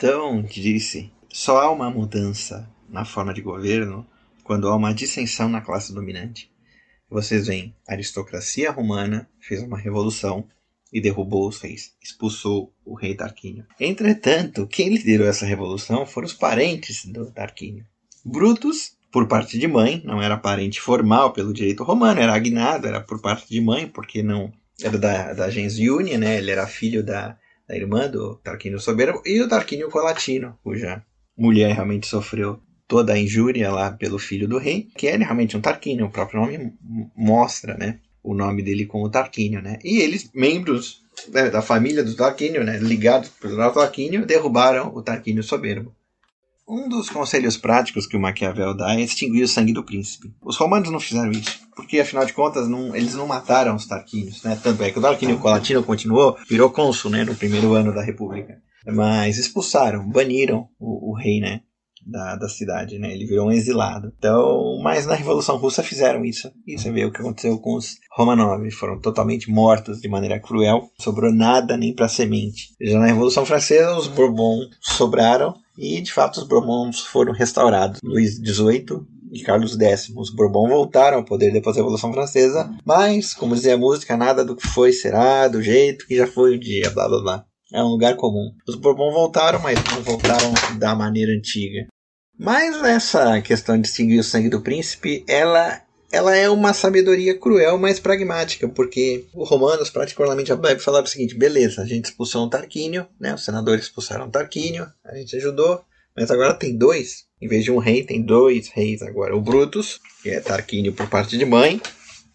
Platão disse: só há uma mudança na forma de governo quando há uma dissensão na classe dominante. Vocês veem, a aristocracia romana fez uma revolução e derrubou os reis, expulsou o rei Tarquínio. Entretanto, quem liderou essa revolução foram os parentes do Tarquínio. Brutus, por parte de mãe, não era parente formal pelo direito romano, era agnado, era por parte de mãe, porque não era da, da gens Iunia, né? Ele era filho da, da irmã do Tarquínio Soberbo e o Tarquínio Colatino, cuja mulher realmente sofreu toda a injúria lá pelo filho do rei, que é realmente um Tarquínio, o próprio nome mostra, né? O nome dele como Tarquínio, né? E eles, membros né, da família do Tarquínio, né, ligados pelo Tarquínio, derrubaram o Tarquínio Soberbo. Um dos conselhos práticos que o Maquiavel dá é extinguir o sangue do príncipe. Os romanos não fizeram isso, porque afinal de contas não, eles não mataram os Tarquínios, né? Tanto é que o Tarquínio Colatino continuou, virou cônsul, né, no primeiro ano da República. Mas expulsaram, baniram o, o rei, né? Da, da, cidade, né? Ele virou um exilado. Então, mas na Revolução Russa fizeram isso. E você vê o que aconteceu com os Romanov. Foram totalmente mortos de maneira cruel. Sobrou nada nem para semente. Já na Revolução Francesa, os Bourbons sobraram e, de fato, os Bourbons foram restaurados. Luís XVIII e Carlos X. Os Bourbons voltaram ao poder depois da Revolução Francesa, mas, como dizia a música, nada do que foi será do jeito que já foi o dia, blá blá blá. É um lugar comum. Os Bourbon voltaram, mas não voltaram da maneira antiga. Mas essa questão de seguir o sangue do príncipe, ela, ela é uma sabedoria cruel, mas pragmática, porque os romanos, particularmente falaram o seguinte: beleza, a gente expulsou um Tarquínio, né? Os senadores expulsaram um Tarquínio, a gente ajudou, mas agora tem dois. Em vez de um rei, tem dois reis agora. O Brutus, que é Tarquínio por parte de mãe,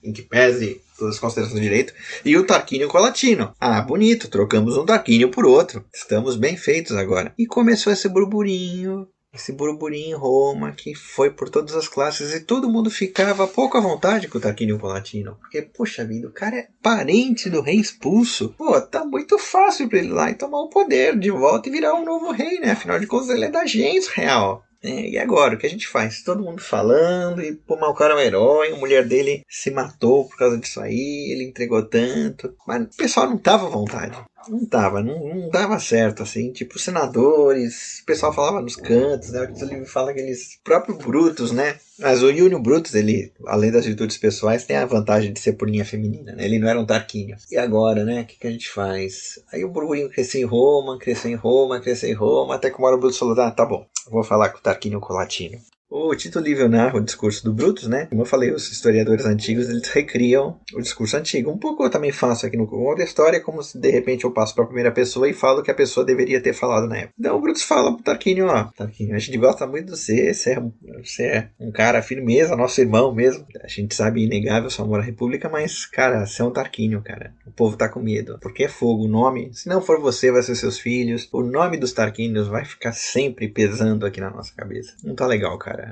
em que pese todas as considerações do direito, e o Tarquínio Colatino. Ah, bonito, trocamos um Tarquínio por outro. Estamos bem feitos agora. E começou esse burburinho, esse burburinho em Roma, que foi por todas as classes, e todo mundo ficava pouco à vontade com o Tarquínio Colatino. Porque, poxa vida, o cara é parente do rei expulso. Pô, tá muito fácil para ele ir lá e tomar o poder de volta e virar um novo rei, né? Afinal de contas, ele é da gens real. É, e agora, o que a gente faz? Todo mundo falando, e pô, mas o cara é um herói, a mulher dele se matou por causa disso aí, ele entregou tanto. Mas o pessoal não tava à vontade. Não tava, não, não dava certo, assim. Tipo, senadores, o pessoal falava nos cantos, né? O livro fala aqueles próprios Brutos, né? Mas o Júnior Brutus, ele, além das virtudes pessoais, tem a vantagem de ser por linha feminina, né? Ele não era um Tarquínio. E agora, né? O que, que a gente faz? Aí o burburinho cresceu em Roma, cresceu em Roma, cresceu em Roma, até que uma hora o Brutus falou, ah, tá bom, vou falar com o Tarquínio Colatino. O Tito Livio narra o discurso do Brutus, né? Como eu falei, os historiadores antigos eles recriam o discurso antigo. Um pouco eu também faço aqui no conto da história, como se de repente eu passo para a primeira pessoa e falo o que a pessoa deveria ter falado na época. Então o Brutus fala pro Tarquínio, ó, Tarquínio, a gente gosta muito de você, você é, você é um cara firmeza, nosso irmão mesmo. A gente sabe inegável seu amor à República, mas, cara, você é um Tarquínio, cara. O povo tá com medo. Porque é fogo, o nome, se não for você, vai ser seus filhos. O nome dos Tarquínios vai ficar sempre pesando aqui na nossa cabeça. Não tá legal, cara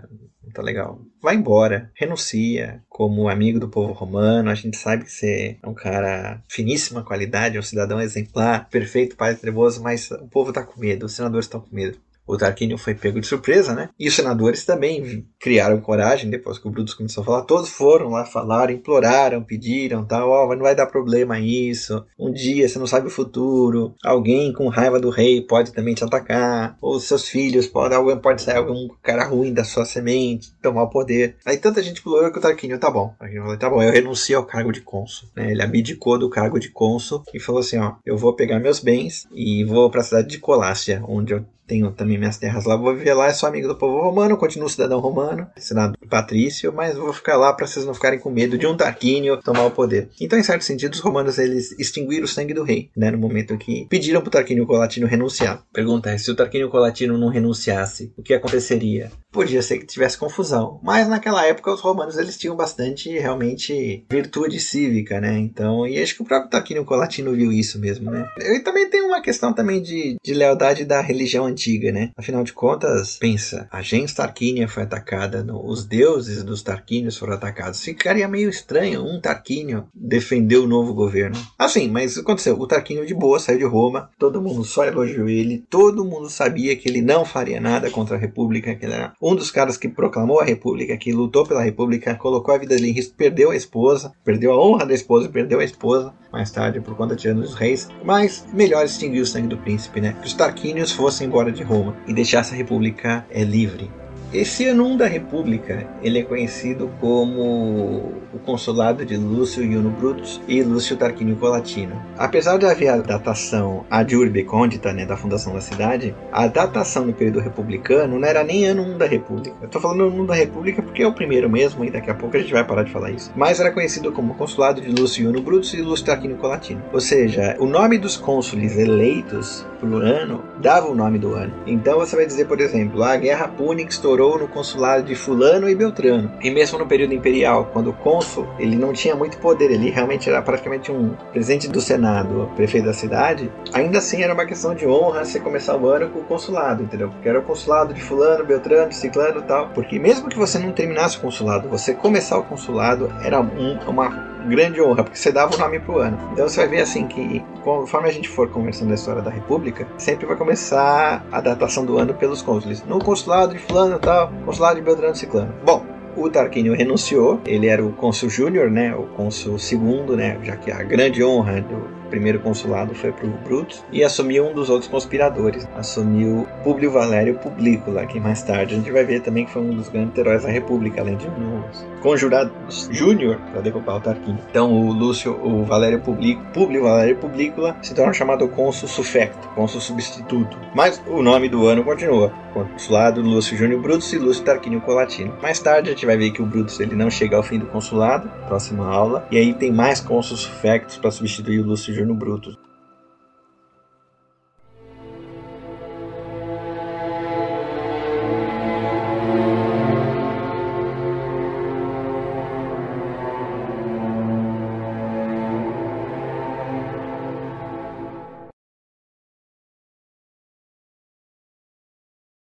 Não tá legal. Vai embora, renuncia. Como amigo do povo romano, a gente sabe que você é um cara finíssima qualidade, um cidadão exemplar, perfeito, pai trevoso, mas o povo tá com medo, os senadores estão com medo o Tarquínio foi pego de surpresa, né? E os senadores também criaram coragem, depois que o Brutus começou a falar, todos foram lá, falaram, imploraram, pediram, tal, ó, oh, não vai dar problema isso, um dia você não sabe o futuro, alguém com raiva do rei pode também te atacar, ou seus filhos, pode, alguém pode sair algum cara ruim da sua semente, tomar o poder. Aí tanta gente implorou que o Tarquínio, tá bom, Tarquínio falou, tá bom, eu renuncio ao cargo de cônsul, né? Ele abdicou do cargo de cônsul e falou assim, ó, eu vou pegar meus bens e vou para a cidade de Colácia, onde eu tenho também minhas terras lá, vou viver lá, é só amigo do povo romano, continuo cidadão romano, senado patrício, mas vou ficar lá para vocês não ficarem com medo de um Tarquínio tomar o poder. Então, em certo sentido, os romanos eles extinguiram o sangue do rei, né, no momento que pediram para o Tarquínio Colatino renunciar. Pergunta é, se o Tarquínio Colatino não renunciasse, o que aconteceria? Podia ser que tivesse confusão, mas naquela época os romanos eles tinham bastante, realmente, virtude cívica, né, então, e acho que o próprio Tarquínio Colatino viu isso mesmo, né. E também tem uma questão também de, de lealdade da religião antiga, né? Afinal de contas, pensa, a gens Tarquínia foi atacada, os deuses dos Tarquínios foram atacados. Ficaria meio estranho um Tarquínio defender o novo governo. Assim, mas aconteceu. O Tarquínio de boa saiu de Roma, todo mundo só elogiou ele, todo mundo sabia que ele não faria nada contra a República, que ele era um dos caras que proclamou a República, que lutou pela República, colocou a vida dele em risco, perdeu a esposa, perdeu a honra da esposa, perdeu a esposa mais tarde por conta de anos reis, mas melhor extinguir o sangue do príncipe, né? Que os Tarquínios fossem embora de Roma e deixasse a República é, livre. Esse ano da República, ele é conhecido como o consulado de Lúcio Iuno Brutus e Lúcio Tarquínio Colatino. Apesar de haver a datação ad urbe condita, né, da fundação da cidade, a datação no período republicano não era nem ano 1 da República. Eu tô falando ano 1 da República porque é o primeiro mesmo e daqui a pouco a gente vai parar de falar isso. Mas era conhecido como consulado de Lúcio Iuno Brutus e Lúcio Tarquínio Colatino. Ou seja, o nome dos cônsules eleitos pro ano dava o nome do ano. Então você vai dizer, por exemplo, a Guerra Púnica estourou no consulado de Fulano e Beltrano. E mesmo no período imperial, quando o cônsul ele não tinha muito poder, ele realmente era praticamente um presidente do Senado, prefeito da cidade, ainda assim era uma questão de honra você começar o ano com o consulado, entendeu? Porque era o consulado de Fulano, Beltrano, Ciclano e tal. Porque mesmo que você não terminasse o consulado, você começar o consulado era um, uma grande honra, porque você dava o nome pro ano. Então você vai ver assim que, conforme a gente for conversando a história da República, sempre vai começar a datação do ano pelos cônsules. No consulado de fulano tal, consulado de Beltrano Ciclano. Bom, o Tarquínio renunciou, ele era o cônsul júnior, né, o cônsul segundo, né, já que a grande honra do primeiro consulado foi para o Brutus, e assumiu um dos outros conspiradores, assumiu Públio Valério Publícola, que mais tarde a gente vai ver também que foi um dos grandes heróis da República, além de um dos conjurados júnior para derrubar o Tarquínio. Então o Lúcio, o Valério Publico, Públio Valério Publícola se torna chamado cônsul sufecto, cônsul substituto. Mas o nome do ano continua, consulado Lúcio Júnior Brutus e Lúcio Tarquínio Colatino. Mais tarde a gente vai ver que o Brutus ele não chega ao fim do consulado, próxima aula, e aí tem mais cônsuls sufectos para substituir o Lúcio Júnior no Brutus.